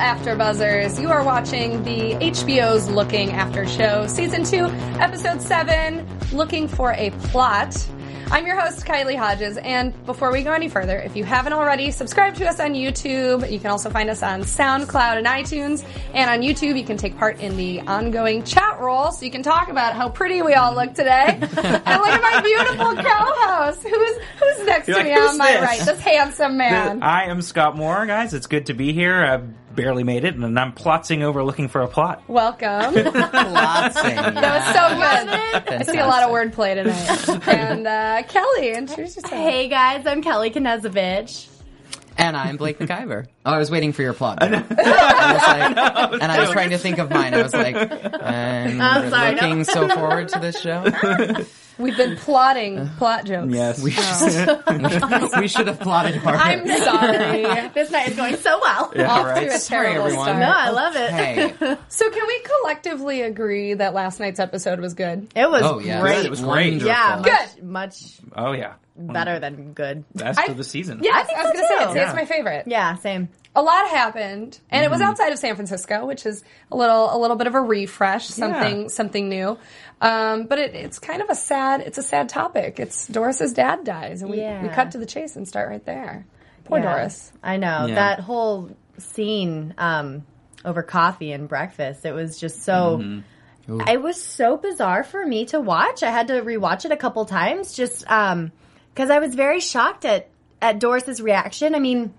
After Buzzers. You are watching the HBO's Looking After Show, Season 2, Episode 7, Looking for a Plot. I'm your host, Kylie Hodges, and before we go any further, if you haven't already, subscribe to us on YouTube. You can also find us on SoundCloud and iTunes. And on YouTube, you can take part in the ongoing chat roll, so you can talk about how pretty we all look today. and look at my beautiful co-host. Who's who's next You're to like, me on my this?" right? This handsome man. I am Scott Moore, guys. It's good to be here. I've barely made it, and I'm plotzing over looking for a plot. Welcome. Plotzing. That was so good. I see a lot of wordplay tonight. And uh, Kelly, introduce yourself. Hey guys, I'm Kelly Knezovich. And I'm Blake McIver. Oh, I was waiting for your plot. there. I was like, and I was trying to think of mine. I was like, I'm Oh, sorry, no. looking so forward to this show. We've been plotting uh, plot jokes. Yes. We, oh. we should have plotted harder. I'm sorry. This night is going so well. Yeah, Off right. to a Sorry, terrible everyone. start. No, I love it. Hey, So can we collectively agree that last night's episode was good? It was oh yeah, great. It was great. Wonderful. Yeah, much, Good. much Oh yeah, better than good. best I- of the season. Yes, think I was so going to say, too. I'd it's Yeah. my favorite. Yeah, same. A lot happened, and it was mm-hmm. outside of San Francisco, which is a little a little bit of a refresh, something Yeah. something new. Um, but it, it's kind of a sad it's a sad topic. It's Doris's dad dies, and we, we cut to the chase and start right there. Poor Yeah. Doris. I know Yeah. that whole scene um, over coffee and breakfast. It was just so. It was so bizarre for me to watch. I had to rewatch it a couple times just because I was very shocked at at Doris's reaction. I mean.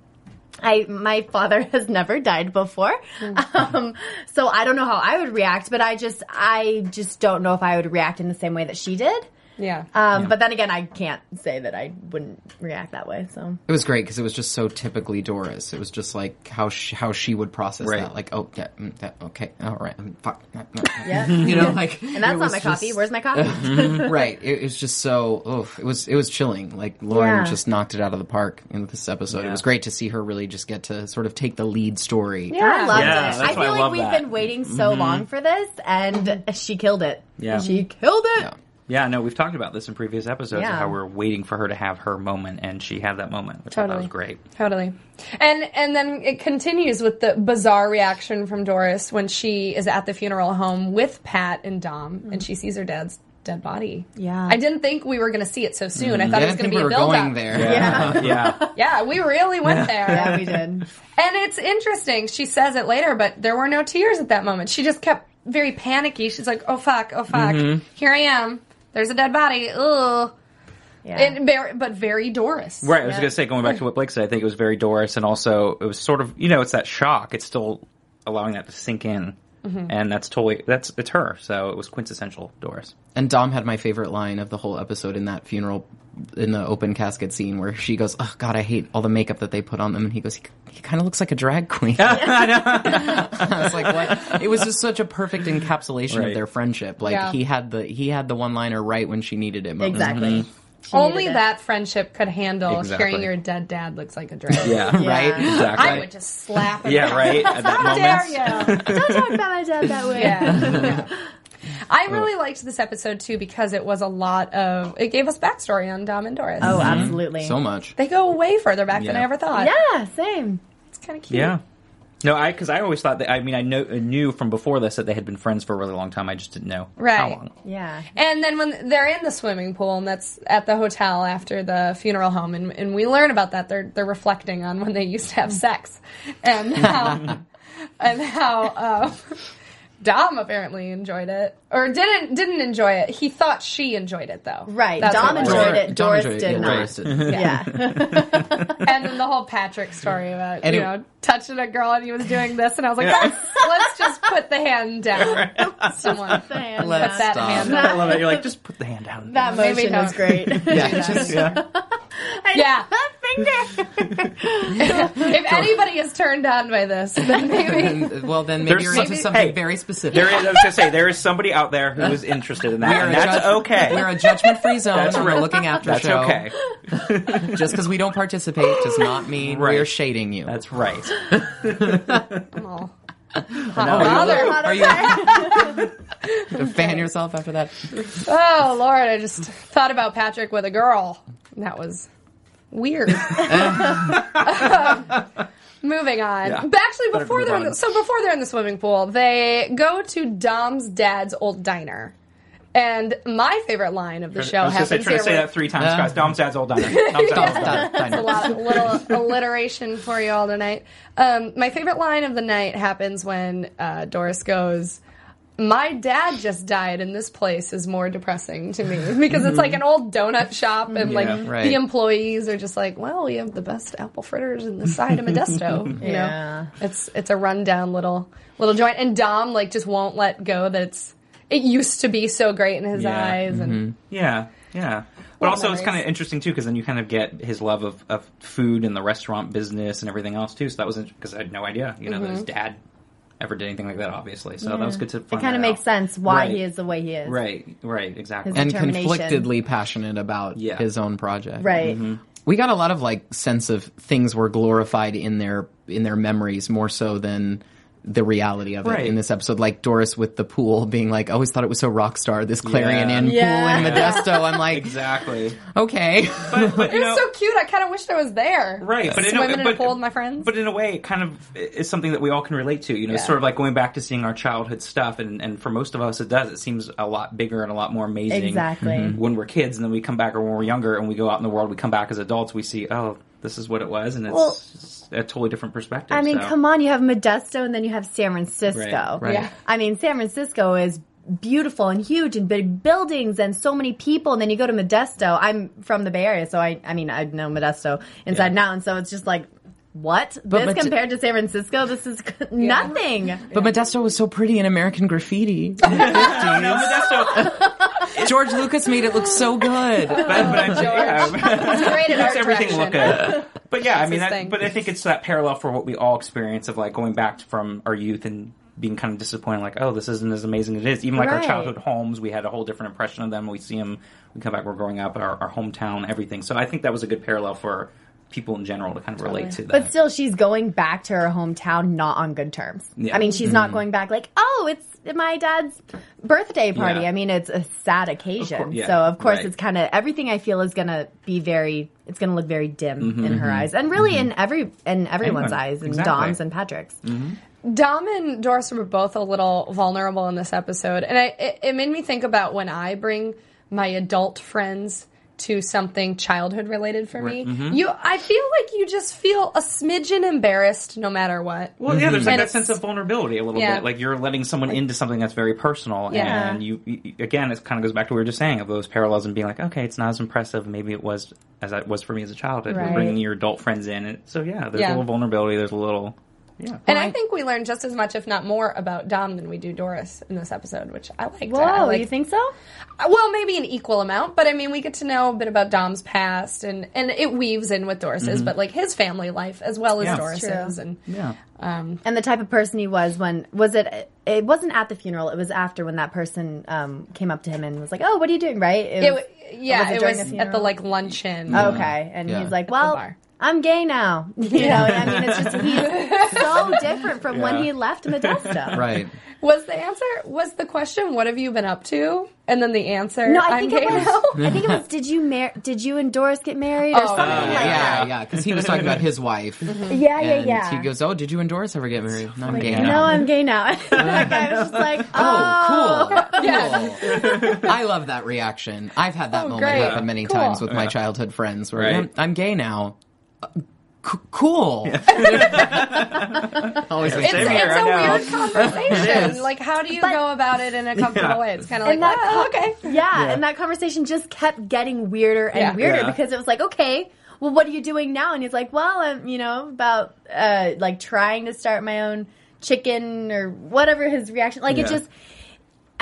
I my father has never died before, um, so I don't know how I would react. But I just I just don't know if I would react in the same way that she did. Yeah. Um, But then again, I can't say that I wouldn't react that way. So It was great because it was just so typically Doris. It was just like how she, how she would process Right. that. Like, oh yeah, mm, that, okay, all right, fuck, mm, mm, yeah, you know, like, and that's not was my coffee. just- Where's my coffee? right. It, was just so. Oof, it was it was chilling. Like Lauren Yeah. just knocked it out of the park in this episode. It was great to see her really just get to sort of take the lead story. I loved Yeah, it. that's I why I feel like love we've that. been waiting so long for this, and she killed it. Yeah. she killed it. Yeah. Yeah, no, we've talked about this in previous episodes Yeah. of how we're waiting for her to have her moment, and she had that moment, which I thought was great. Totally. And and then it continues with the bizarre reaction from Doris when she is at the funeral home with Pat and Dom and she sees her dad's dead body. Yeah. I didn't think we were going to see it so soon. I thought I it was didn't going to be were a build going up. there. Yeah, yeah, Yeah, we really went there. Yeah, we did. And it's interesting. She says it later, but there were no tears at that moment. She just kept very panicky. She's like, "Oh fuck, oh fuck, Mm-hmm. here I am. There's a dead body. Ugh." Yeah. And very, but very Doris. right. I was Yeah. gonna say, going back to what Blake said, I think it was very Doris, and also it was sort of, you know, it's that shock. It's still allowing that to sink in, mm-hmm. and that's totally that's it's her. So it was quintessential Doris. And Dom had my favorite line of the whole episode in that funeral, in the open casket scene where she goes, "Oh God, I hate all the makeup that they put on them," and he goes, "He, he kind of looks like a drag queen." I was like, "What?" It was just such a perfect encapsulation Right. of their friendship. Like Yeah. he had the he had the one liner right when she needed it. most. exactly. Mm-hmm. She Only needed it. that friendship could handle Exactly. hearing your dead dad looks like a drag. Yeah, Yeah. right. exactly. I would just slap him. yeah, right. At that How moment, dare you? Don't talk about my dad that way. Yeah. I really liked this episode too because it was a lot of. It gave us backstory on Dom and Doris. Oh, absolutely. So much. they go way further back than Yeah. I ever thought. yeah, same. it's kind of cute. Yeah. No, I because I always thought that. I mean, I know, knew from before this that they had been friends for a really long time. I just didn't know how Right. long. Yeah. And then when they're in the swimming pool, and that's at the hotel after the funeral home, and, and we learn about that, they're they're reflecting on when they used to have sex, and how and how um, Dom apparently enjoyed it, or didn't didn't enjoy it. He thought she enjoyed it though. Right. That's Dom what it was. enjoyed it. Dom Doris enjoyed it. did Yeah, not. Doris did. Yeah. And then the whole Patrick story about And you it- know touching a girl and he was doing this, and I was like, let's, let's just put the hand down. Someone. The hand Let's down. that stop. hand I love it. You're like, just put the hand down. That Maybe motion was great. Yeah, just- yeah. Yeah. Finger. If anybody is turned on by this, then maybe. well, then maybe There's you're some- into something hey, very specific. There is, I was gonna say there is somebody out there who is interested in that, and that's judge- okay. We're a judgment-free zone. That's and we're right. looking after That's show. okay. Just because we don't participate does not mean Right. we're shading you. That's right. Oh. No, Father. Are you to fan yourself after that? Oh Lord, I just thought about Patrick with a girl. That was weird. Moving on. Yeah. But actually, before they're in the, so before they're in the swimming pool, they go to Dom's dad's old diner. And my favorite line of the show I was gonna say, try to say that three times, Yeah. guys. Dom's dad's old diner. Dom's dad's old diner. That's a lot little alliteration for you all tonight. Um, my favorite line of the night happens when uh, Doris goes, "My dad just died, and this place is more depressing to me because it's like an old donut shop, and like Right. the employees are just like, well, we have the best apple fritters in the side of Modesto. You Yeah. know, it's it's a rundown little little joint, and Dom like just won't let go that it's it used to be so great in his Yeah. eyes, and Yeah, yeah. But What also, it's kind of interesting too because then you kind of get his love of, of food and the restaurant business and everything else too. So that wasn't because I had no idea, you know, that Mm-hmm. his dad ever did anything like that. Obviously, so that was good to. It kind of makes out. sense why Right. he is the way he is. Right, right, exactly. His- and Determination. conflictedly passionate about Yeah. his own project. Right. Mm-hmm. We got a lot of like sense of things were glorified in their in their memories more so than the reality of it Right. in this episode. Like Doris with the pool being like, I always thought it was so rock star, this Clarion Yeah. Inn Yeah. pool in Modesto. I'm like, exactly. okay. But, but it you was know, so cute. I kind of wished I was there. Right, but in, swimming a, in a pool with my friends. But in a way, it kind of is something that we all can relate to. You know, Yeah. sort of like going back to seeing our childhood stuff, and, and for most of us, it does. It seems a lot bigger and a lot more amazing. Exactly. When we're kids, and then we come back, or when we're younger, and we go out in the world, we come back as adults, we see, oh, this is what it was, and it's Well- a totally different perspective. I mean, so. come on, you have Modesto and then you have San Francisco. Right, right. Yeah. I mean, San Francisco is beautiful and huge and big buildings and so many people. And then you go to Modesto. I'm from the Bay Area, so I, I mean, I know Modesto inside Yeah. and out. And so it's just like, what? But this Mode- compared to San Francisco, this is nothing. But Modesto was so pretty in American Graffiti. in the No, Modesto, George Lucas made it look so good. but, but I'm, yeah, great it makes everything look good. But yeah, I mean, his that, but I think it's that parallel for what we all experience of like going back from our youth and being kind of disappointed, like, oh, this isn't as amazing as it is. Even like our childhood homes, we had a whole different impression of them. We see them, we come back, we're growing up, our, our hometown, everything. So I think that was a good parallel for people in general to kind of relate to that. But still, she's going back to her hometown not on good terms. Yeah. I mean, she's not going back like, oh, it's my dad's birthday party. Yeah. I mean, it's a sad occasion. cour- yeah, so, of course, right. it's kind of everything I feel is going to be very, it's going to look very dim Mm-hmm, in her eyes. And really in every, in everyone's Anyone. eyes, and Exactly. Mm-hmm. Dom's and Patrick's. Dom and Doris were both a little vulnerable in this episode, and I, it, it made me think about when I bring my adult friends to something childhood related for me. mm-hmm. You, I feel like you just feel a smidgen embarrassed no matter what. Well, yeah, there's like And that sense of vulnerability a little Yeah. bit. Like you're letting someone into something that's very personal, Yeah. and you, you again, it kind of goes back to what we were just saying of those parallels and being like, okay, it's not as impressive. Maybe it was as it was for me as a child. Right. bringing your adult friends in, and so yeah, there's Yeah. a little vulnerability. There's a little, yeah. And I think we learned just as much, if not more, about Dom than we do Doris in this episode, which I liked. Whoa, I liked you think so? Uh, well, maybe an equal amount, but I mean, we get to know a bit about Dom's past, and and it weaves in with Doris's, mm-hmm. but like his family life as well as Yeah. Doris's, and Yeah. Um, and the type of person he was when was it? It wasn't at the funeral. It was after when that person um, came up to him and was like, "Oh, what are you doing?" Right? it, was- yeah, was it it was the at the like luncheon. Okay, and Yeah. he's like, the "Well, bar. I'm gay now." You know, I mean, it's just he's so different from when he left Modesto. Right. Was the answer was the question? What have you been up to? And then the answer. No, I I'm think gay it was. now. I think it was. Did you mar- Did you and Doris get married or Oh, something yeah, like Yeah, that? yeah, because he was talking about his wife. Mm-hmm. Yeah, yeah, And yeah. he goes, "Oh, did you and Doris ever get married? No, I'm gay now. no, now." I'm gay now. that guy was just like, "Oh, Oh, cool. Yeah. cool. I love that reaction. I've had that Oh, moment great. happen many Cool. times with my childhood friends where Right. "Yeah, I'm gay now. Uh, c- cool. Always It's, Same it's here, I a know. weird conversation. like, how do you go about it in a comfortable Yeah. way? It's kind of like, that oh, okay. Yeah, and that conversation just kept getting weirder and Yeah. weirder Yeah. because it was like, okay, well, what are you doing now? And he's like, well, I'm, you know, about uh, like trying to start my own chicken or whatever his reaction. Like it just.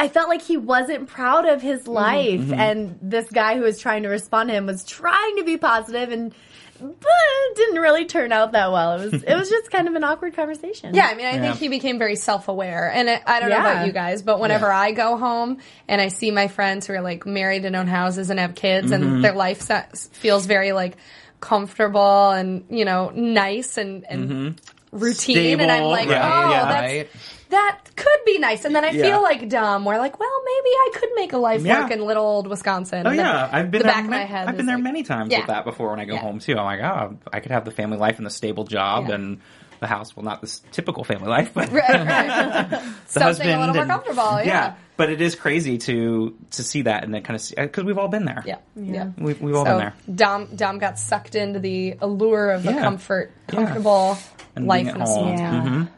I felt like he wasn't proud of his Mm-hmm, life, and this guy who was trying to respond to him was trying to be positive, and but it didn't really turn out that well. It was it was just kind of an awkward conversation. Yeah, I mean, I Yeah. think he became very self-aware, and it, I don't know about you guys, but whenever I go home and I see my friends who are like married and own houses and have kids, Mm-hmm. and their life feels very like comfortable and you know nice and and routine, and I'm like, right, oh, yeah. that's Right? That could be nice, and then I Yeah. feel like dumb. We're like, well, maybe I could make a life Yeah. work in little old Wisconsin. Oh And then yeah, I've been the there. back of ma- my head. I've is been there like- many times Yeah. with that before when I go Yeah. home too. I'm like, oh, I could have the family life and the stable job Yeah. and the house. Well, not this typical family life, but Right, right. the Something husband a little more and- comfortable. Yeah. But it is crazy to to see that and then kind of see because we've all been there. Yeah, yeah. We've, we've all so been there. Dom Dom got sucked into the allure of the Yeah. comfort, comfortable And life being in a home. small Yeah. town.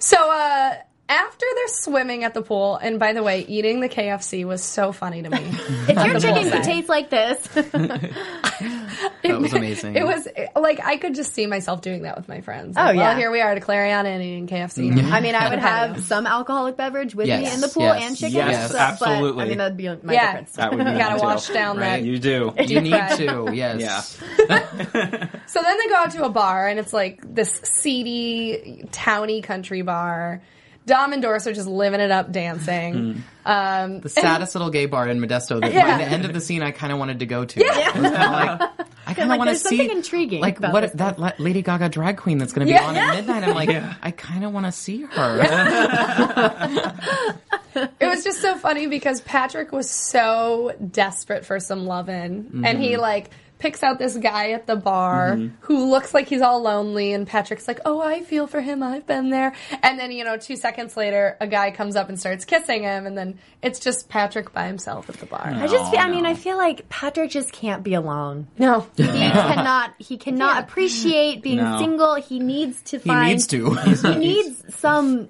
So uh, after they're swimming at the pool, and by the way, eating the KFC was so funny to me. If your chicken poolside. could taste like this, That was amazing. It was like I could just see myself doing that with my friends. Oh, yeah. Well, here we are to Clarion and eating KFC. Mm-hmm. I mean, I would have some alcoholic beverage with me in the pool yes, and chicken. yes, so- absolutely. But, I mean, that'd be my Yeah. difference. That would be You gotta too. wash down right? that- You do. You need to, yes. Yeah. So then they go out to a bar, and it's like this seedy, towny country bar. Dom and Doris are just living it up, dancing. Um, The saddest little gay bar in Modesto that Yeah. by the end of the scene I kind of wanted to go to. Yeah. I was kinda like, I kind of like, want to see something intriguing like about what this that la- Lady Gaga drag queen that's going to be Yeah. on at midnight. I'm like, I kind of want to see her. It was just so funny because Patrick was so desperate for some lovin', and he like picks out this guy at the bar mm-hmm. who looks like he's all lonely, and Patrick's like, "Oh, I feel for him. I've been there." And then you know, two seconds later, a guy comes up and starts kissing him, and then it's just Patrick by himself at the bar. I just, feel, I mean, I feel like Patrick just can't be alone. No, He cannot, he cannot Yeah. appreciate being No. single. He needs to find. he find. needs to. He needs some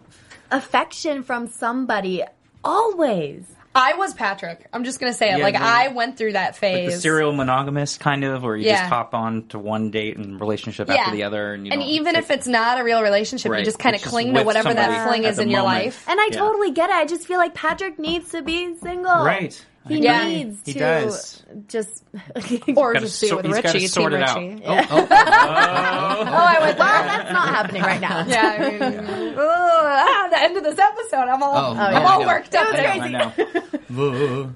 affection from somebody always. I was Patrick. I'm just gonna say it. Yeah, like you- I went through that the phase. serial monogamous kind of, or you Yeah. just hop on to one date and relationship Yeah. after the other, and you and don't even take- if it's not a real relationship, you just kind of cling to whatever that fling is the in your life. And I Yeah. totally get it. I just feel like Patrick needs to be single. right, He Yeah. needs He to does. just. Or Gotta just be so- with he's gotta Richie, sort Team it out. Richie. oh, oh, Oh, I went well, there. that's not happening right now. Yeah, I mean, ugh, ah, the end of this episode, I'm all, Oh, I'm yeah, all worked up. It was now. I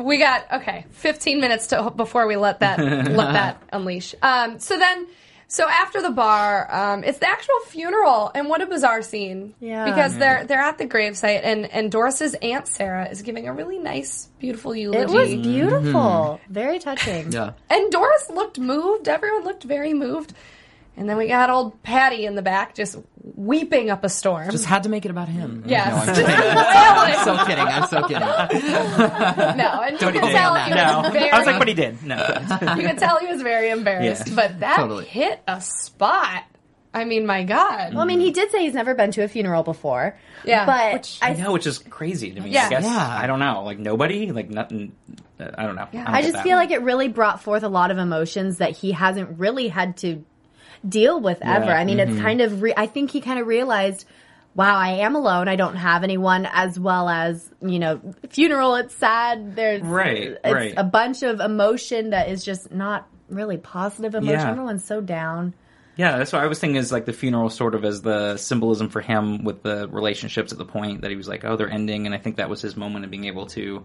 know. We got okay, 15 minutes to before we let that let that unleash. Um, so then, so after the bar, um, it's the actual funeral, and what a bizarre scene. Yeah. because mm-hmm. they're they're at the gravesite, and and Doris's aunt Sarah is giving a really nice, beautiful eulogy. It was mm-hmm. beautiful. Mm-hmm. Very touching. yeah. And Doris looked moved. Everyone looked very moved. And then we got old Patty in the back just weeping up a storm. Just had to make it about him. Mm, yes. No, I'm Just kidding. I'm so kidding. I'm so kidding. no, and Don't could tell he that. was No, very I was like, but he did. No, you could tell he was very embarrassed. Yeah. But that Totally. hit a spot. I mean, my God. Well, I mean, he did say he's never been to a funeral before. Yeah. But I I, know, which is crazy to me. Yeah. I guess Yeah. I don't know, like nobody, like nothing. I don't know. Yeah. don't I just that. feel like it really brought forth a lot of emotions that he hasn't really had to deal with ever. Yeah. I mean, Mm-hmm. it's kind of, re- I think he kind of realized, wow, I am alone. I don't have anyone as well as, you know, funeral, it's sad. There's Right, it's right. a bunch of emotion that is just not really positive emotion. Yeah. Everyone's so down. Yeah, that's what I was thinking. Is like the funeral sort of as the symbolism for him with the relationships at the point that he was like, oh, they're ending, and I think that was his moment of being able to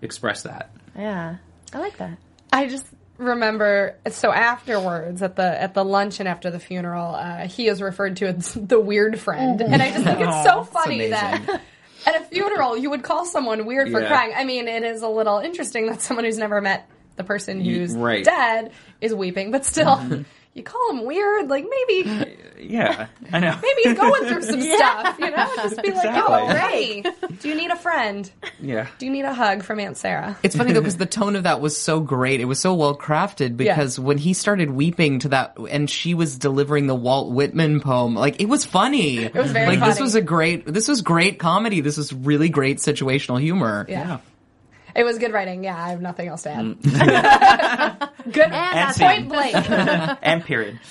express that. Yeah. I like that. I just remember so afterwards at the at the luncheon after the funeral, uh, he is referred to as the weird friend, and I just think it's so funny that at a funeral you would call someone weird for Yeah. crying. I mean, it is a little interesting that someone who's never met the person who's right. dead is weeping, but still. You call him weird, like maybe Yeah, I know. maybe he's going through some stuff, you know? Just be like, oh, hey, do you need a friend? Yeah, Do you need a hug from Aunt Sarah? It's funny though because the tone of that was so great. It was so well crafted because when he started weeping to that and she was delivering the Walt Whitman poem, like it was funny. It was very like this funny. was a great this was great comedy. This was really great situational humor. Yeah. It was good writing. Yeah, I have nothing else to add. Mm. good And that's point blank. and period.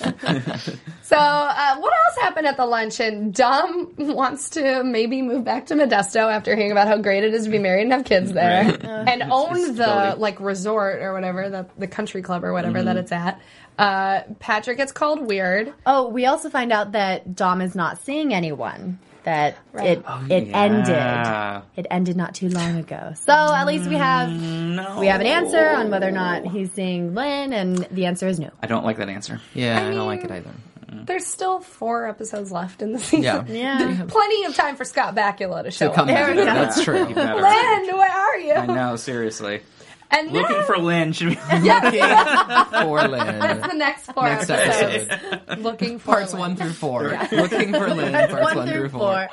So, uh, what else happened at the luncheon? Dom wants to maybe move back to Modesto after hearing about how great it is to be married and have kids there, Right. and own the stability. like resort or whatever, the the country club or whatever Mm-hmm. that it's at. Uh, Patrick gets called weird. Oh, we also find out that Dom is not seeing anyone. That it oh, it yeah. ended. It ended not too long ago. So at least we have No. we have an answer on whether or not he's seeing Lynn, and the answer is no. I don't like that answer. Yeah, I, I don't like it either. Mm. There's still four episodes left in the season. Yeah. Yeah. Plenty of time for Scott Bakula to show To come up. back. we go. That's true. Even better. Lynn, where are you? I know, seriously. And Looking then- for Lynn should be. Looking for Lynn. That's the next four Next episodes. episode. Looking for Parts Lynn. one through four. Looking for Lynn. Parts one, through four.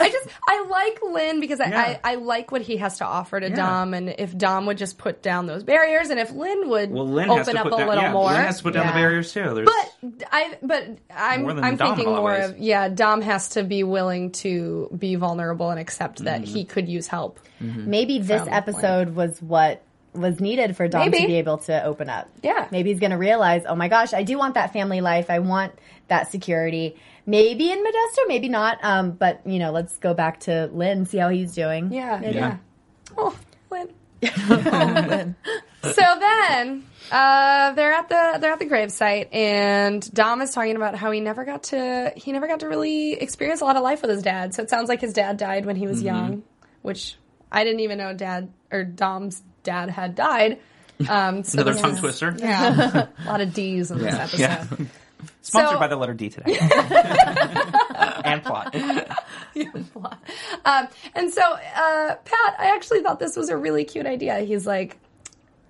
I just I like Lynn because I, Yeah. I, I like what he has to offer to Yeah. Dom, and if Dom would just put down those barriers, and if Lynn would Well, Lynn open has to up put a down. little yeah, more, Lynn has to put down Yeah. the barriers too. There's, but I but I'm I'm Dom thinking a lot of more of yeah, Dom has to be willing to be vulnerable and accept that Mm-hmm. he could use help. Maybe this From episode was what was needed for Dom Maybe. to be able to open up. Yeah. Maybe he's going to realize, oh my gosh, I do want that family life. I want that security. Maybe in Modesto, maybe not. Um, but you know, let's go back to Lynn, see how he's doing. Yeah, Maybe. yeah. Oh, Lynn. so then uh, they're at the they're at the gravesite, and Dom is talking about how he never got to he never got to really experience a lot of life with his dad. So it sounds like his dad died when he was young, which I didn't even know dad or Dom's dad had died. Um, so another this tongue is- twister. Yeah, a lot of D's in this episode. yeah. Sponsored So- by the letter D today. and plot. Um, and so, uh, Pat, I actually thought this was a really cute idea. He's like,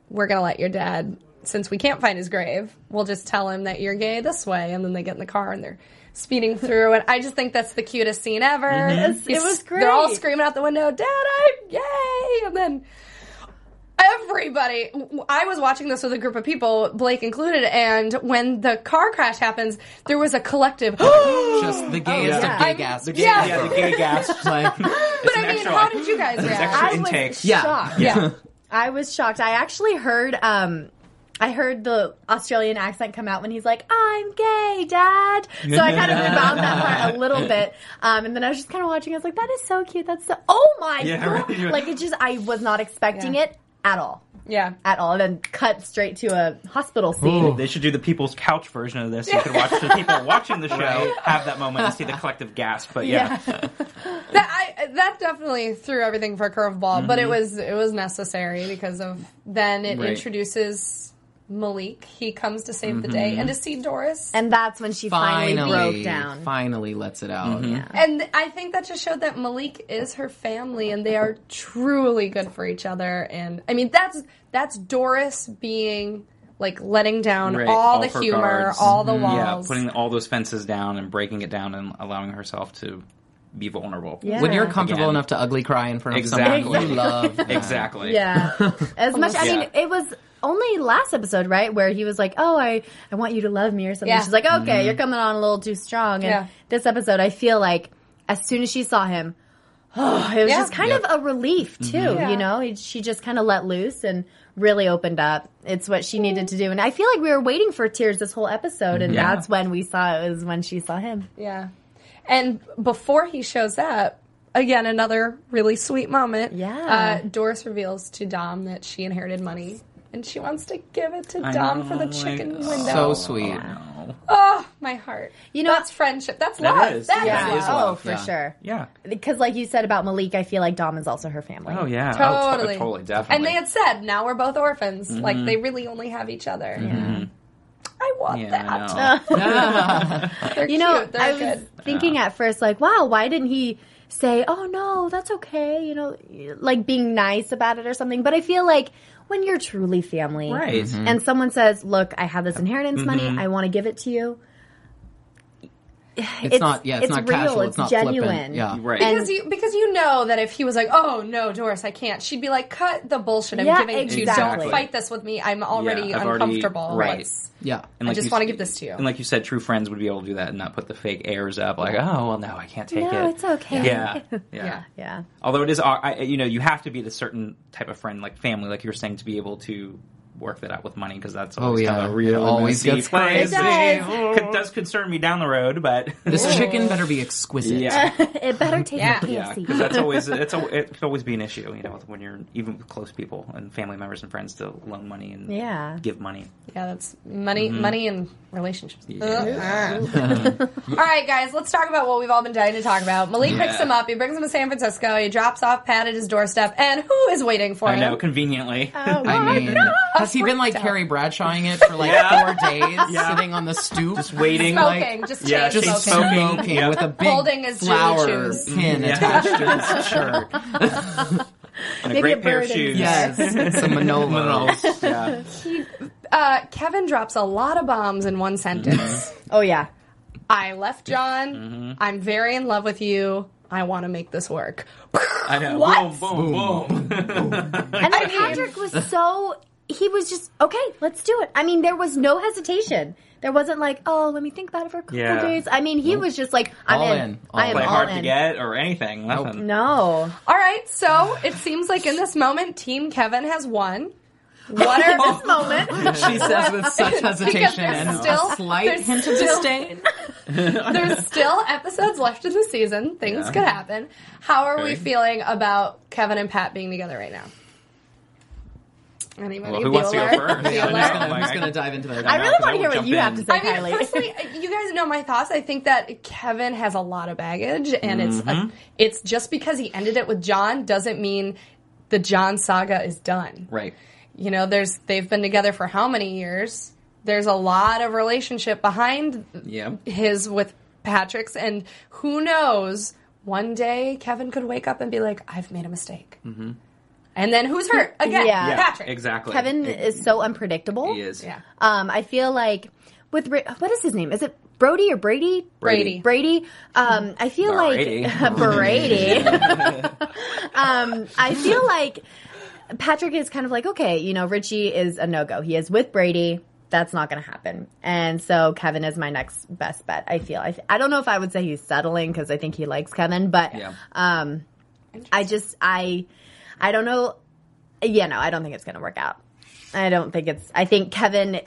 we're going to let your dad, since we can't find his grave, we'll just tell him that you're gay this way. And then they get in the car and they're speeding through. And I just think that's the cutest scene ever. Yes, He's- it was great. They're all screaming out the window, Dad, I'm gay! And then everybody i was watching this with a group of people blake included and when the car crash happens there was a collective Just the gayest yeah. of gay I'm- gasps. yeah. Yeah, the gay gasp. Like, but i mean extra- how did you guys react extra I was intake. Yeah. shocked. yeah I was shocked. I actually heard um I heard the Australian accent come out when he's like, "I'm gay, Dad." So I kind of found that part a little bit, um, and then I was just kind of watching. I was like, "That is so cute. That's so oh my Yeah, god!" right. Like it just I was not expecting Yeah. it at all, yeah at all. And then cut straight to a hospital scene. They should do the people's couch version of this. You could watch the people watching the show have that moment and see the collective gasp. But yeah, that I that definitely threw everything for a curveball, but it was it was necessary because of then it Right. introduces Malik. He comes to save the day mm-hmm. and to see Doris. And that's when she finally, finally, broke down. finally lets it out. Mm-hmm. Yeah. And I think that just showed that Malik is her family and they are truly good for each other. And I mean, that's, that's Doris being like letting down Right, all, all the her humor, guards. all the mm-hmm. yeah, walls. putting all those fences down and breaking it down and allowing herself to be vulnerable. Yeah. When you're comfortable Again. enough to ugly cry in front of Exactly. someone you love. Exactly. Yeah. As much, I mean, Yeah. it was only last episode, right? Where he was like, oh, I, I want you to love me or something. Yeah. She's like, okay, Mm-hmm. you're coming on a little too strong. And Yeah. this episode, I feel like as soon as she saw him, oh, it was Yeah. just kind Yep. of a relief too, Yeah. you know? She just kind of let loose and really opened up. It's what she needed to do. And I feel like we were waiting for tears this whole episode. And Yeah. that's when we saw it was when she saw him. yeah. And before he shows up, again, another really sweet moment. Yeah. Uh, Doris reveals to Dom that she inherited money and she wants to give it to I Dom know, for the like, chicken oh, window. So sweet. Oh, my heart. You know- that's friendship. That's That love. is. That Yeah. is That is love. oh, for yeah. sure. Yeah. Because like you said about Malik, I feel like Dom is also her family. Oh yeah. Oh, to- Totally. totally. Definitely. And they had said, now we're both orphans. Like, they really only have each other. I want yeah, that. I know. You know, I was good. thinking at first, like, wow, why didn't he say, oh no, that's okay, you know, like being nice about it or something? But I feel like when you're truly family, Right. and someone says, look, I have this inheritance money, mm-hmm. I want to give it to you. It's, not. Yeah, it's, not real. casual. It's, It's, not genuine. flippant. Yeah. Right. Because you because you know that if he was like, "Oh no, Doris, I can't," she'd be like, "Cut the bullshit I'm Yeah, giving it to you. Don't fight this with me. I'm already Yeah, I've already- uncomfortable." right. It's- Yeah. And I just wanna give this to you. And like you said, true friends would be able to do that and not put the fake airs up, like, oh, well, no, I can't take No, it. it's okay. Yeah, yeah. Yeah. Yeah. Although it is, uh, I, you know, you have to be the certain type of friend, like family, like you were saying, to be able to work that out with money because that's always Oh, kind yeah. of a real It always gets crazy. It It It does concern me down the road, but This chicken better be exquisite. yeah, it better taste Yeah. like yeah, KFC. because that's always it's a, it can always be an issue, you know, when you're even with close people and family members and friends to loan money and Yeah. give money. Yeah, that's money, Mm-hmm. money and relationships. Uh-uh. all right, guys, let's talk about what we've all been dying to talk about. Malik picks him up. He brings him to San Francisco. He drops off Pat at his doorstep, and who is waiting for I him? know, conveniently. I mean, has he been like freaked out. Carrie Bradshawing it for like Yeah. four days, Yeah. sitting on the stoop, Just waiting, Smoking, like just yeah, just smoking. smoking, smoking yeah. with a big Holding his flower pin Yeah. attached to his shirt. and a Maybe great a pair of shoes. Yes, some Manolo. Manolos, yeah. Uh, Kevin drops a lot of bombs in one sentence. Oh yeah. I left John. Mm-hmm. I'm very in love with you. I want to make this work. I know. What? Boom, boom, boom. And then Patrick was so he was just okay. Let's do it. I mean, there was no hesitation. There wasn't like, oh, let me think about it for a couple Yeah. days. I mean, he was just like, I'm All in. in. All I am Play all hard in. to get or anything. Nothing. No. All right, so it seems like in this moment, Team Kevin has won. What are This moment. She says with such hesitation and still- a slight hint of disdain. There's still episodes left in the season. Things Yeah. could happen. How are we feeling about Kevin and Pat being together right now? Anybody? Well, who wants to go first? Yeah, I'm just gonna, I'm just gonna dive into that. I know, really 'cause want to hear what you jump have to say, I mean, Kylie. personally, you guys know my thoughts. I think that Kevin has a lot of baggage, and it's Mm-hmm. a, it's just because he ended it with John doesn't mean the John saga is done. Right. You know, there's they've been together for how many years? There's a lot of relationship behind Yeah. his with Patrick's, and who knows? One day Kevin could wake up and be like, "I've made a mistake," mm-hmm. And then who's hurt again? Yeah. Yeah. Patrick. Exactly. Kevin is so unpredictable. He is. Yeah. Um, I feel like with what is his name? Is it Brody or Brady? Brady. Brady. Um, I feel Brady. like Brady. um, I feel like Patrick is kind of like, okay, you know, Richie is a no go. He is with Brady. That's not going to happen. And so Kevin is my next best bet. I feel. I, I don't know if I would say he's settling because I think he likes Kevin, but Yeah. um, I just I I don't know. Yeah, no, I don't think it's going to work out. I don't think it's. I think Kevin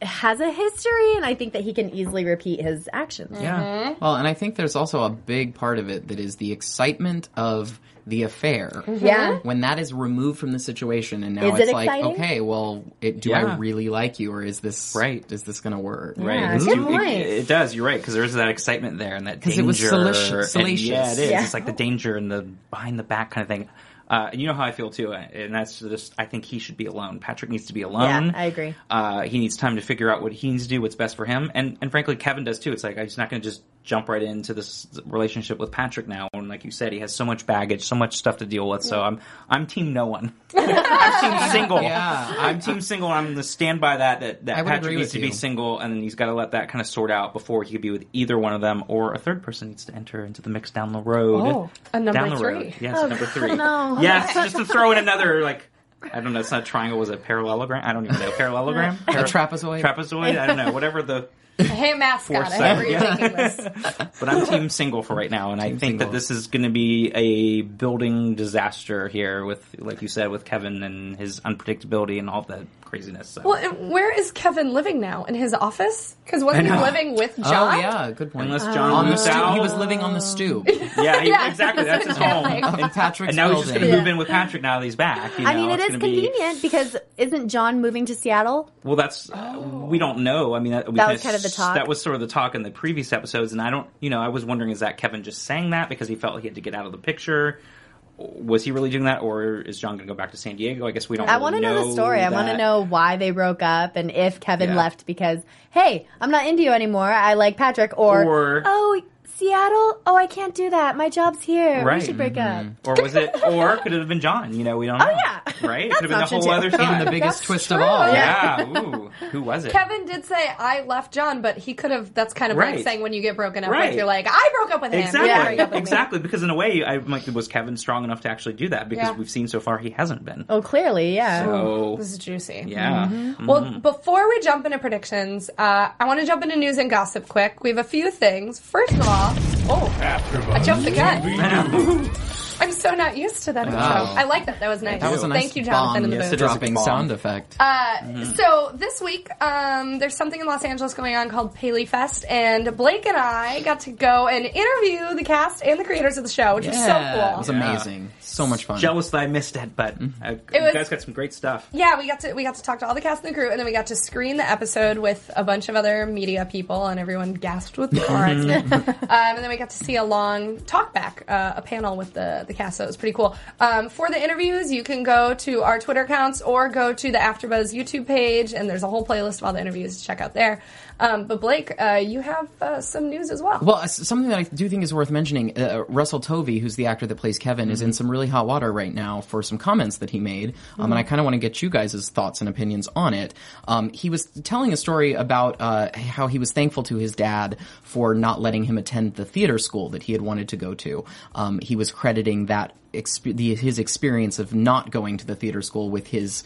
has a history, and I think that he can easily repeat his actions. Yeah. Mm-hmm. Well, and I think there's also a big part of it that is the excitement of the affair. Mm-hmm. Yeah. When that is removed from the situation, and now Is it it's like, exciting? okay, well, it, do Yeah. I really like you, or is this Right. Is this going to work? Right. Yeah, good too- point. It, it does. You're right because there's that excitement there and that 'Cause danger. it was salacious- and- yeah, it is. Yeah. It's like the danger and the behind the back kind of thing. Uh, and you know how I feel too, and that's just. I think he should be alone. Patrick needs to be alone. Yeah, I agree. Uh, he needs time to figure out what he needs to do, what's best for him, and and frankly, Kevin does too. It's like he's not going to just jump right into this relationship with Patrick now. And like you said, he has so much baggage, so much stuff to deal with. So I'm I'm team no one. I'm team single. Yeah. I'm team single. and I'm going to stand by that. That, that Patrick needs with to be single, and then he's got to let that kind of sort out before he could be with either one of them, or a third person needs to enter into the mix down the road. Oh, a number down the three. road. Yes, Oh, number three. no. Yes, just to throw in another like. I don't know. It's not a triangle. Was it a parallelogram? I don't even know. Parallelogram. A trapezoid. Trapezoid. I don't know. Whatever the. Hey, mascot. I Foresight. hear you're Yeah. taking this. But I'm team single for right now, and I think single. that this is going to be a building disaster here with, like you said, with Kevin and his unpredictability and all that craziness. So. Well, and where is Kevin living now? In his office? Because wasn't he living with John? Oh yeah, good point. Unless John on the moves stoop, out. he was living on the stoop. Yeah, he, Yeah, exactly. That's his home. exactly. in Patrick's And now he's just going to building. move in with Patrick now that he's back. you I mean, it it's is gonna be- convenient because isn't John moving to Seattle? well, that's uh, we don't know. I mean, that, we That was kind of the ass- talk. That was sort of the talk in the previous episodes, and I don't, you know, I was wondering is that Kevin just saying that because he felt he had to get out of the picture? Was he really doing that, or is John going to go back to San Diego? I guess we don't. I really want to know, the story. I want to know why they broke up and if Kevin Yeah. left because, hey, I'm not into you anymore. I like Patrick, or, Or- oh, Seattle? Oh, I can't do that. My job's here. Right. We should break up. Or was it? Or could it have been John? You know, we don't know. Oh, yeah. Right. It That's could have been the option, whole too. other side. And the biggest That's twist true. of all. yeah. Ooh. Who was it? Kevin did say I left John, but he could have. That's kind of like Right. saying when you get broken up Right. with, you're like, I broke up with him. Exactly. He didn't break up with me. exactly. Because in a way, I like, was Kevin strong enough to actually do that? Because Yeah. we've seen so far he hasn't been. Oh, clearly, yeah. So This is juicy. yeah. Mm-hmm. Well, before we jump into predictions, uh, I want to jump into news and gossip quick. We have a few things. First of all, oh, I jumped the gun. I'm so not used to that intro. Wow. I like that. That was nice. That was a nice Thank you, Jonathan, in the Yes, booth. it is dropping bomb. sound effect. Uh, So this week, um, there's something in Los Angeles going on called Paley Fest, and Blake and I got to go and interview the cast and the creators of the show, which was so cool. It was amazing. So much fun. Jealous that I missed it, but Mm-hmm. uh, It you was- guys got some great stuff. Yeah, we got to we got to talk to all the cast and the crew, and then we got to screen the episode with a bunch of other media people, and everyone gasped with delight. um, and then we got to see a long talk back, uh, a panel with the the cast. So it was pretty cool. Um, for the interviews, you can go to our Twitter accounts or go to the AfterBuzz YouTube page, and there's a whole playlist of all the interviews to check out there. Um, but Blake, uh, you have uh, some news as well. Well, something that I do think is worth mentioning, uh, Russell Tovey, who's the actor that plays Kevin, is in some really hot water right now for some comments that he made. Um, and I kind of want to get you guys' thoughts and opinions on it. Um, he was telling a story about uh, how he was thankful to his dad for not letting him attend the theater school that he had wanted to go to. Um, he was crediting that exp- the, his experience of not going to the theater school with his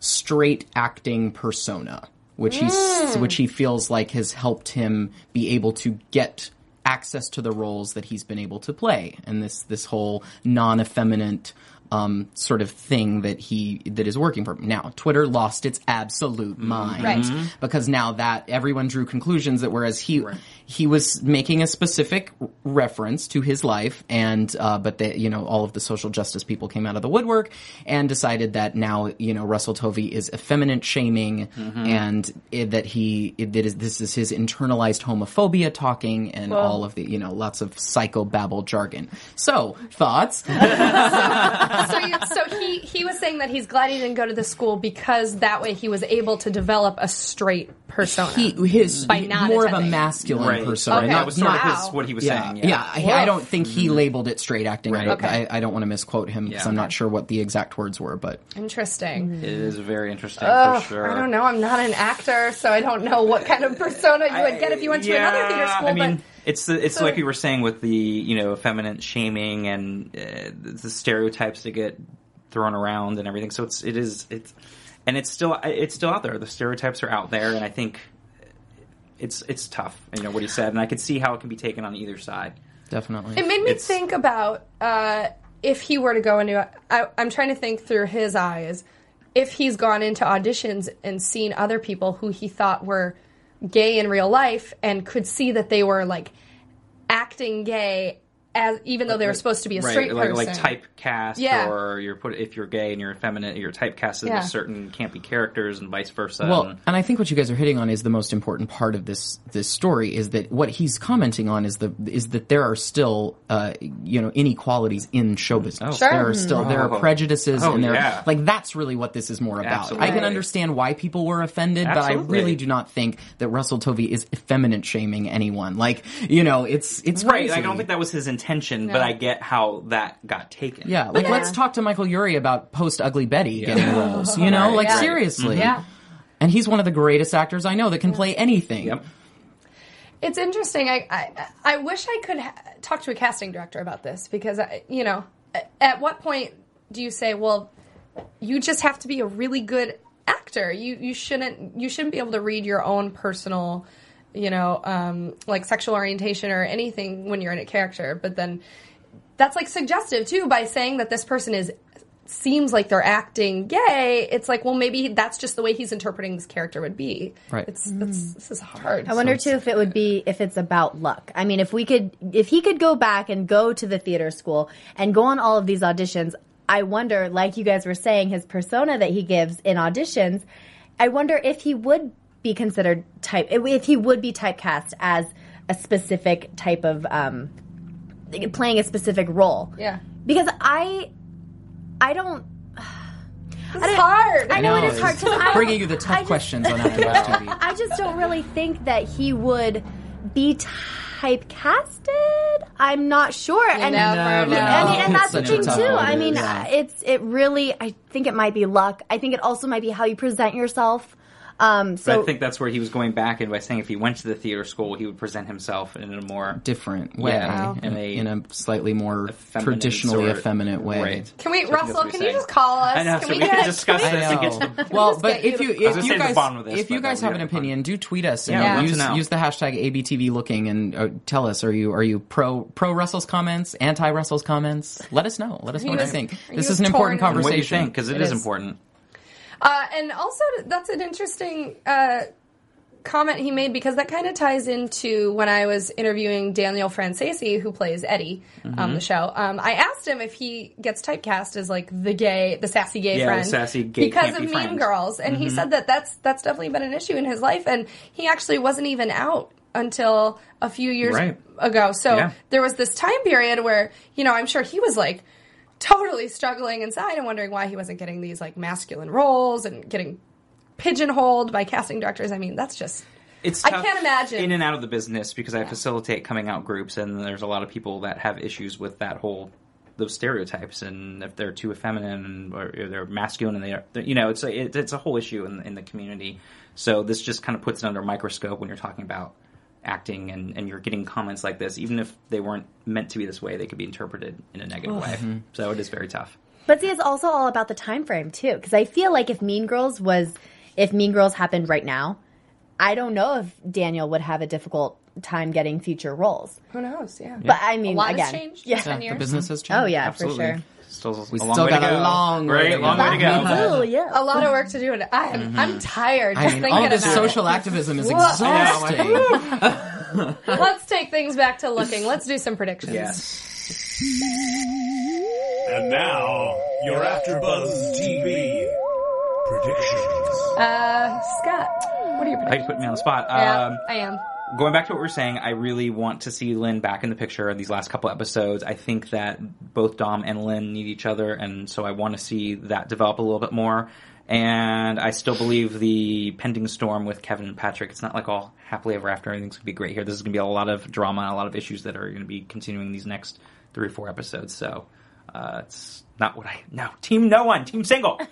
straight acting persona, which he's mm. which he feels like has helped him be able to get access to the roles that he's been able to play, and this this whole non-effeminate um, sort of thing that he that is working for him. Now, Twitter lost its absolute mind Right. because now that everyone drew conclusions that whereas he he was making a specific reference to his life and uh, but that you know all of the social justice people came out of the woodwork and decided that now you know Russell Tovey is effeminate shaming and it, that he it, that is this is his internalized homophobia talking and all of the you know lots of psychobabble jargon. So thoughts? so, you, so he he was saying that he's glad he didn't go to the school because that way he was able to develop a straight persona. he his By he- not more of a masculine Right. persona. Okay. That was sort of Wow. his, what he was yeah, saying. yeah. Yeah. I, I don't think he mm-hmm. labeled it straight acting. I, Right. don't, Okay. I, I don't want to misquote him because Yeah. I'm not sure what the exact words were, but Interesting. Mm. It is very interesting Ugh, for sure. I don't know. I'm not an actor, so I don't know what kind of persona you would get if you went to another theater school. I mean, but it's the, it's so- like you were saying with the you know feminine shaming and uh, the stereotypes that get thrown around and everything. So it's it is it's and it's still it's still out there. The stereotypes are out there, and I think it's it's tough. You know what he said, and I could see how it can be taken on either side. definitely. it made me it's- think about uh, if he were to go into. I, I'm trying to think through his eyes. If he's gone into auditions and seen other people who he thought were gay in real life and could see that they were like acting gay as even though they were supposed to be a right, straight like, person. like typecast, Yeah. or you're put if you're gay and you're effeminate, you're typecasted Yeah. as certain campy characters, and vice versa. Well, And- and I think what you guys are hitting on is the most important part of this this story is that what he's commenting on is the is that there are still uh, you know inequalities in show business. Sure. There are still there are Oh. prejudices Oh, and there yeah. like that's really what this is more about. I can understand why people were offended, but I really do not think that Russell Tovey is effeminate shaming anyone. Like you know, it's it's right, crazy. I don't think that was his intention, but I get how that got taken. Yeah, like Yeah. let's talk to Michael Urie about post Ugly Betty getting roles. You know, Right, like right. seriously. Yeah. And he's one of the greatest actors I know that can play anything. Yep. It's interesting. I I, I wish I could ha- talk to a casting director about this because I, you know, at what point do you say, well, you just have to be a really good actor. You you shouldn't you shouldn't be able to read your own personal, you know, um, like sexual orientation or anything when you're in a character. But then that's like suggestive too by saying that this person is seems like they're acting gay. It's like, well, maybe that's just the way he's interpreting this character would be. Right. It's, it's this is hard. I wonder too if it would be if it's about luck. I mean, if we could, if he could go back and go to the theater school and go on all of these auditions, I wonder, like you guys were saying, his persona that he gives in auditions, I wonder if he would be considered type, if he would be typecast as a specific type of um, playing a specific role. Yeah. Because I, I don't. This is hard. I know No, it is hard it's because I bringing you the I tough just- questions on AfterBuzz TV. I just don't really think that he would be typecasted? I'm not sure. and never Never know. I mean, and that's the thing too. I mean, yeah. it's it really. I think it might be luck. I think it also might be how you present yourself. Um, But I think that's where he was going back and by saying if he went to the theater school, he would present himself in a more different way, Yeah, in, in a- in a slightly more feminine traditionally sort- effeminate way. Right. Can we, So I think that's Russell? Can you just call us? I know, Can so we we get- can discuss this and get to the Well, just but get you if you if you guys bottom of this, if you guys have an opinion, do tweet us and Yeah, use use the hashtag ABTV looking and uh, tell us are you are you pro pro Russell's comments, anti Russell's comments? Let us know. Let us know what you think. This is an important torn? what do you conversation. think because It it is is. important. Uh, and also, that's an interesting uh, comment he made because that kind of ties into when I was interviewing Daniel Franzese, who plays Eddie Mm-hmm. on the show. Um, I asked him if he gets typecast as like the gay, the sassy gay Yeah, the friend, sassy gay because of Mean friend. Girls, and Mm-hmm. he said that that's that's definitely been an issue in his life, and he actually wasn't even out until a few years Right. ago. So Yeah. there was this time period where you know I'm sure he was like totally struggling inside and wondering why he wasn't getting these like masculine roles and getting pigeonholed by casting directors. I mean, that's just It's I can't imagine. in and out of the business because I facilitate coming out groups, and there's a lot of people that have issues with that whole those stereotypes, and if they're too feminine or they're masculine, and they they're- you know, it's a it, it's a whole issue in in the community. So this just kind of puts it under a microscope when you're talking about acting and, and you're getting comments like this, even if they weren't meant to be this way, they could be interpreted in a negative way. Mm-hmm. So it is very tough. But see, it's also all about the time frame too, because I feel like if Mean Girls was, if Mean Girls happened right now, I don't know if Daniel would have a difficult time getting future roles. who knows? Yeah, But I mean, lot again, has changed. yeah. 10 Yeah, the business has oh, changed. Oh yeah, Absolutely. for sure. Still, We a long still way got to a go. long way to long go. way to go. Oh yeah. A lot of work to do. And I am, I'm tired I just mean, thinking all this about social it. activism is exhausting. Let's take things back to looking. Let's do some predictions. Yes. And now, your AfterBuzz TV predictions. Uh, Scott, what are your I put me on the spot. Yeah, Um, I am. Going back to what we are saying, I really want to see Lynn back in the picture in these last couple episodes. I think that both Dom and Lynn need each other, and so I want to see that develop a little bit more. And I still believe the pending storm with Kevin and Patrick. It's not like all happily ever after. Everything's gonna be great here. This is gonna be a lot of drama and a lot of issues that are gonna be continuing these next three or four episodes. So uh, it's not what I no team no one team single.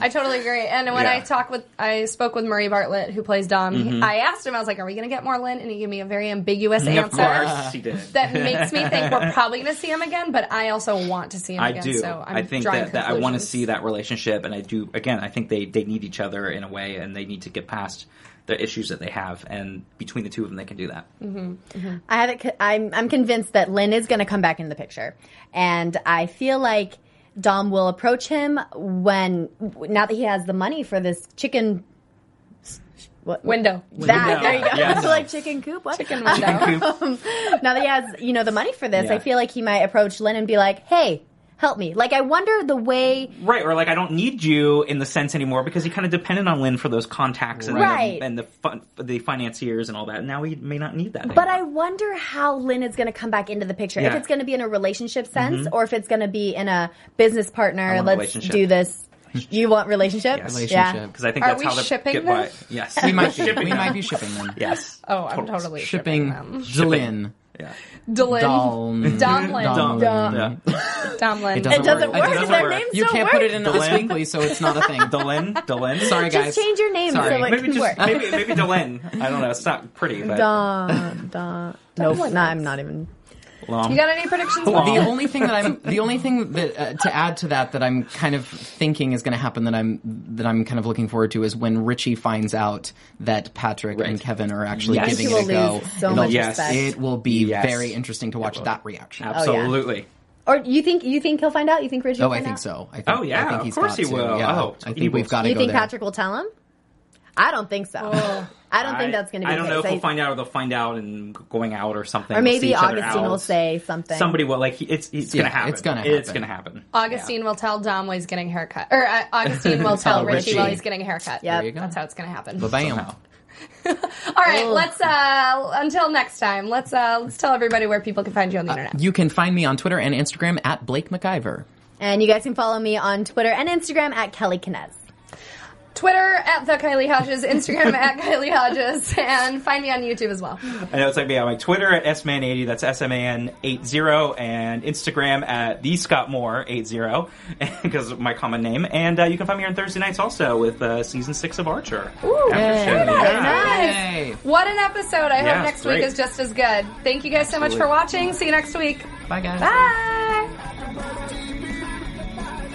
I totally agree. And when I Yeah. talked with, I spoke with Murray Bartlett, who plays Dom. Mm-hmm. He- I asked him, I was like, "Are we going to get more Lynn?" And he gave me a very ambiguous of answer. course he did. That makes me think we're probably going to see him again, but I also want to see him I again. do. So I'm I think that, that I want to see that relationship, and I do. Again, I think they they need each other in a way, and they need to get past the issues that they have, and between the two of them, they can do that. I have it. I'm I'm convinced that Lynn is going to come back in the picture, and I feel like Dom will approach him when now that he has the money for this chicken. What, window. That Window. there you go. Yes. like chicken coop. What? Chicken window. Um, now that he has you know the money for this, Yeah. I feel like he might approach Lynn and be like, "Hey, help me." Like I wonder the way. Right, or like I don't need you in the sense anymore because he kind of depended on Lynn for those contacts and Right. and the fun, the financiers and all that. Now he may not need that. But I wonder how Lynn is going to come back into the picture. If Yeah. Mm-hmm. it's going to be in a relationship sense, or if it's going to be in a business partner. Let's do this. You want relationship? Yes. Relationship. because I think Are that's we how they shipping get them? by. Yes, We might be. shipping We them. might be shipping them. Yes. Oh, I'm Totally. totally Shipping shipping them. Jillian. Yeah. Dylan. Daln. Domlin. Daln. Dom- Yeah. Domlin. It doesn't, It doesn't work. work. It doesn't Their work. names You don't can't work. put it in us Dylan. weekly, so it's not a thing. Dylan. Dylan. Sorry, guys. Just change your name Sorry. so it Maybe can just work. maybe maybe Dylan. I don't know. It's not pretty, but Don, Don. Nope, no, I'm not even. long. You got any predictions? Well, Mom? The only thing that I'm, the only thing that uh, to add to that that I'm kind of thinking is going to happen that I'm that I'm kind of looking forward to is when Richie finds out that Patrick Right. and Kevin are actually Yes. giving He it a go. lose so It'll- much Yes. respect. It will be Yes. very interesting to watch that reaction. Absolutely. Or you think you think he'll find out? You think Richie? Oh, will I think out? so. I think, Oh, yeah, I think of course got he to. will. Yeah. Oh, I think we've got to You go think there. Patrick will tell him? I don't think so. I don't think that's going to be. I don't the know if case. we'll find out or they'll find out and going out or something. Or We'll maybe Augustine will say something. Somebody will like. he- It's it's Yeah, gonna happen. it's gonna It's happen. gonna happen. Augustine will tell Dom while he's getting a haircut. Or uh, Augustine will tell Tell Richie, Richie. while he's getting a haircut. Yep. There you go. That's how it's going to happen. Ba bam. Somehow. All right, let's uh until next time. Let's uh let's tell everybody where people can find you on the internet. You can find me on Twitter and Instagram at Blake McIver. And you guys can follow me on Twitter and Instagram at Kelly Kinez. Twitter at the Kylie Hodges, Instagram at Kylie Hodges, and find me on YouTube as well. I know it's like me on my Twitter at sman80, that's S-M-A-N-80, and Instagram at the Scott Moore 80, because of my common name. And uh, you can find me on Thursday nights also with uh, season six of Archer. Ooh, After show. very nice. Yeah. nice. Yay. What an episode. I Yeah, hope next great. week is just as good. Thank you guys so much for watching. See you next week. Bye, guys. Bye.